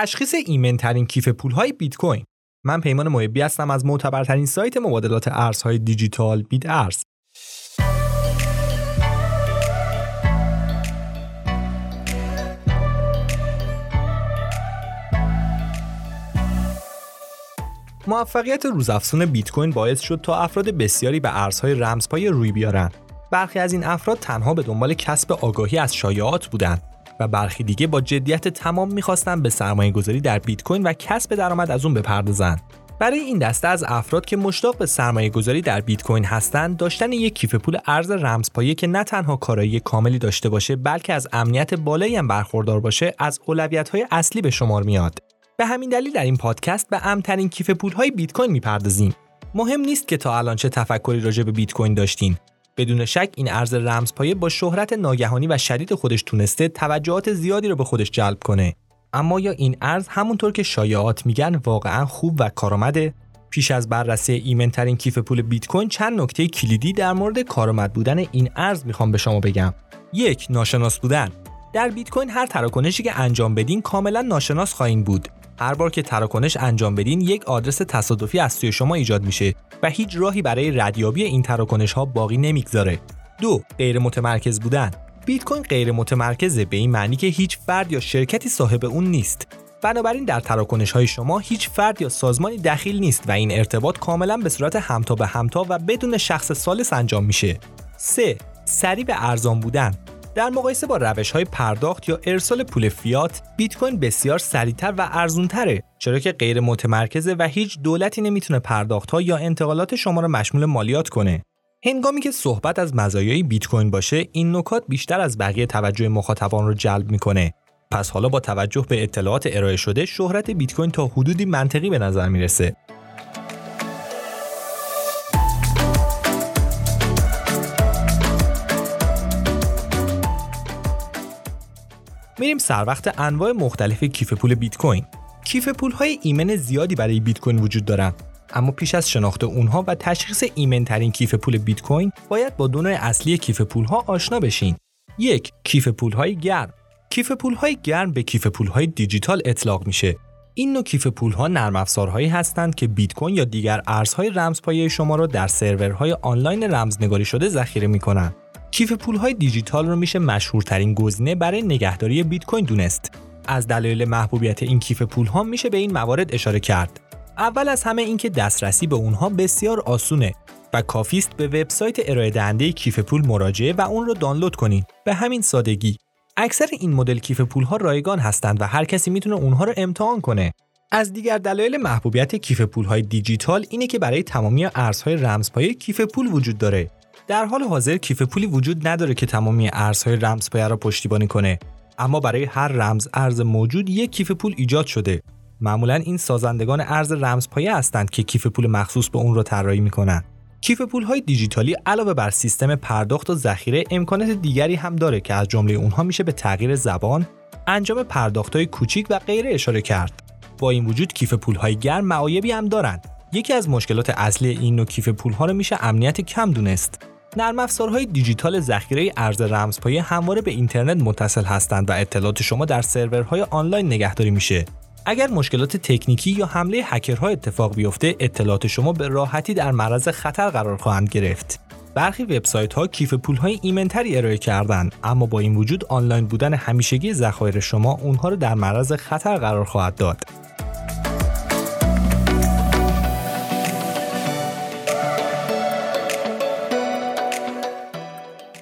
تشخیص ایمنترین کیف پولهای بیت کوین. من پیمان محبی هستم از معتبرترین سایت مبادلات ارزهای دیجیتال بیت ارز. موفقیت روزافزون بیت کوین باعث شد تا افراد بسیاری به ارزهای رمزپای روی بیارن. برخی از این افراد تنها به دنبال کسب آگاهی از شایعات بودند. و برخی دیگه با جدیت تمام می‌خواستن به سرمایه گذاری در بیت کوین و کسب درآمد از اون بپردازند. برای این دسته از افراد که مشتاق به سرمایه گذاری در بیت کوین هستند داشتن یک کیف پول ارز رمزپایه که نه تنها کارایی کاملی داشته باشه بلکه از امنیت بالایی هم برخوردار باشه از اولویت های اصلی به شمار میاد. به همین دلیل در این پادکست به امترین کیف پول های بیت کوین می‌پردازیم. مهم نیست که تا الان چه تفکری راجع به بیت کوین داشتین. بدون شک این ارز رمزپایه با شهرت ناگهانی و شدید خودش تونسته توجهات زیادی رو به خودش جلب کنه. اما یا این ارز همونطور که شایعات میگن واقعا خوب و کارآمده. پیش از بررسی ایمنترین کیف پول بیت کوین چند نکته کلیدی در مورد کارآمد بودن این ارز می‌خوام به شما بگم. یک ناشناس بودن. در بیت کوین هر تراکنشی که انجام بدین کاملا ناشناس خواهید بود. هر بار که تراکنش انجام بدین یک آدرس تصادفی از سوی شما ایجاد میشه و هیچ راهی برای ردیابی این تراکنش ها باقی نمی‌گذاره. دو غیر متمرکز بودن بیت کوین غیر متمرکزه به این معنی که هیچ فرد یا شرکتی صاحب اون نیست. بنابراین در تراکنش های شما هیچ فرد یا سازمانی دخیل نیست و این ارتباط کاملا به صورت همتا به همتا و بدون شخص سالس انجام میشه. 3. سریع به ارزان بودن در مقایسه با روش های پرداخت یا ارسال پول فیات بیت کوین بسیار سریعتر و ارزونتره چرا که غیر متمرکزه و هیچ دولتی نمی‌تونه پرداخت ها یا انتقالات شما را مشمول مالیات کنه. هنگامی که صحبت از مزایای بیت کوین باشه این نکات بیشتر از بقیه توجه مخاطبان رو جلب می‌کنه. پس حالا با توجه به اطلاعات ارائه شده شهرت بیت کوین تا حدودی منطقی به نظر می‌رسه. میریم سر وقت انواع مختلف کیف پول بیت کوین کیف پول های ایمن زیادی برای بیت کوین وجود دارن. اما پیش از شناخت اونها و تشخیص ایمن ترین کیف پول بیت کوین باید با دو اصلی کیف پول ها آشنا بشین. یک کیف پول های گرم. کیف پول های گرم به کیف پول های دیجیتال اطلاق میشه. این نوع کیف پول ها نرم افزارهایی هستند که بیت کوین یا دیگر ارزهای رمزپایه شما را در سرورهای آنلاین رمزنگاری شده ذخیره می‌کنند کیف پولهای دیجیتال رو میشه مشهورترین گزینه برای نگهداری بیت کوین دونست. از دلایل محبوبیت این کیف پولها میشه به این موارد اشاره کرد. اول از همه اینکه دسترسی به اونها بسیار آسونه و کافی است به وبسایت ارائه دهنده کیف پول مراجعه و اون رو دانلود کنید. به همین سادگی. اکثر این مدل کیف پولها رایگان هستند و هر کسی می‌تونه اونها رو امتحان کنه. از دیگر دلایل محبوبیت کیف پولهای دیجیتال اینه که برای تمامی ارزهای رمزپایه کیف پول وجود داره در حال حاضر کیف پولی وجود نداره که تمامی ارزهای رمزپایه را پشتیبانی کنه. اما برای هر رمز ارز موجود یک کیف پول ایجاد شده. معمولا این سازندگان ارز رمزپایه هستند که کیف پول مخصوص به اون را طراحی می‌کنن. کیف پول های دیجیتالی علاوه بر سیستم پرداخت و ذخیره امکانات دیگری هم داره که از جمله اونها میشه به تغییر زبان انجام پرداخت های کوچیک و غیره اشاره کرد. با این وجود کیف پول های گرم معایبی هم دارند. یکی از مشکلات اصلی این نوع کیف پول ها رو میشه امنیت کم دونست. نرم افزارهای دیجیتال ذخیره ارز رمزپایه همواره به اینترنت متصل هستند و اطلاعات شما در سرورهای آنلاین نگهداری میشه. اگر مشکلات تکنیکی یا حمله هکرها اتفاق بیفته، اطلاعات شما به راحتی در معرض خطر قرار خواهند گرفت. برخی وبسایت ها کیف پول های ایمنتری ارائه کردن اما با این وجود آنلاین بودن همیشگی ذخایر شما اونها را در معرض خطر قرار خواهد داد.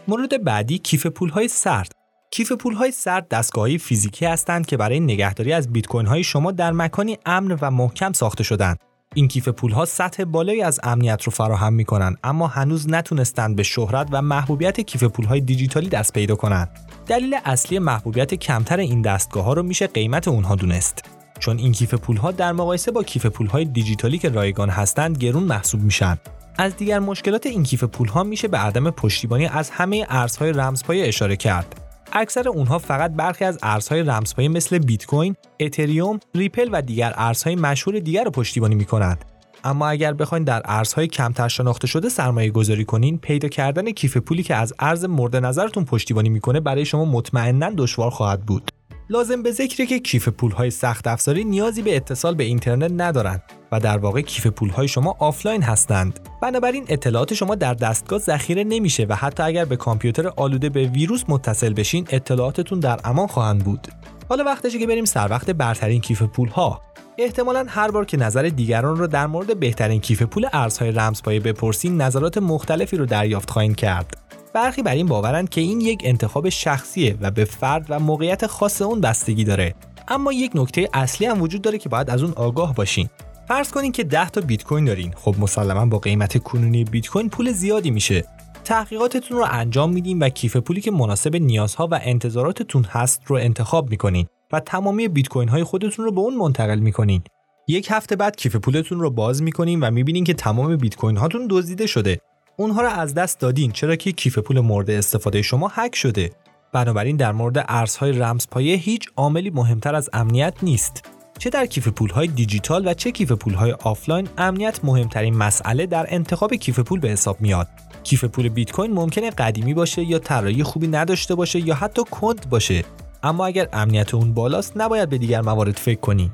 مورد بعدی کیف های سرد کیف های سرد دستگاهی فیزیکی هستند که برای نگهداری از بیت کوین های شما در مکانی امن و محکم ساخته شدند. این کیف ها سطح بالایی از امنیت رو فراهم می کنند اما هنوز نتونستند به شهرت و محبوبیت کیف های دیجیتالی دست پیدا کنند. دلیل اصلی محبوبیت کمتر این دستگاه ها رو میشه قیمت اونها دونست. چون این کیف ها در مقایسه با کیف های دیجیتالی که رایگان هستند گرون محسوب میشن از دیگر مشکلات این کیف پول ها میشه به عدم پشتیبانی از همه ارزهای رمزپایه اشاره کرد. اکثر اونها فقط برخی از ارزهای رمزپایه مثل بیت کوین، اتریوم، ریپل و دیگر ارزهای مشهور دیگر رو پشتیبانی می‌کنند. اما اگر بخواید در ارزهای کمتر شناخته شده سرمایه گذاری کنین پیدا کردن کیف پولی که از ارز مورد نظرتون پشتیبانی می‌کنه برای شما مطمئنا دشوار خواهد بود لازم به ذکره که کیف پولهای سخت افزاری نیازی به اتصال به اینترنت ندارند در واقع کیف پولهای شما آفلاین هستند. بنابراین اطلاعات شما در دستگاه ذخیره نمیشه و حتی اگر به کامپیوتر آلوده به ویروس متصل بشین اطلاعاتتون در امان خواهند بود. حالا وقتشه که بریم سر وقت برترین کیف پولها. احتمالا هر بار که نظر دیگران رو در مورد بهترین کیف پول ارزهای رمزپایه بپرسین نظرات مختلفی رو دریافت خواهید کرد. برخی بر این باورند که این یک انتخاب شخصیه و به فرد و موقعیت خاص اون بستگی داره اما یک نکته اصلی هم وجود داره که باید از اون آگاه باشین فرض کنین که 10 تا بیت کوین دارین. خب مسلما با قیمت کنونی بیت کوین پول زیادی میشه. تحقیقاتتون رو انجام میدین و کیف پولی که مناسب نیازها و انتظاراتتون هست رو انتخاب می‌کنین و تمامی بیت کوین های خودتون رو به اون منتقل می‌کنین. یک هفته بعد کیف پولتون رو باز می‌کنین و می‌بینین که تمام بیت کوین هاتون دزدیده شده. اونها رو از دست دادین چرا که کیف پول مورد استفاده شما هک شده. بنابراین در مورد ارزهای رمزپایه هیچ عاملی مهمتر از امنیت نیست. چه در کیف پولهای دیجیتال و چه کیف پولهای آفلاین امنیت مهمترین مسئله در انتخاب کیف پول به حساب میاد. کیف پول بیت کوین ممکنه قدیمی باشه یا طراحی خوبی نداشته باشه یا حتی کند باشه. اما اگر امنیت اون بالاست نباید به دیگر موارد فکر کنی.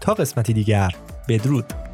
تا قسمتی دیگر بدرود.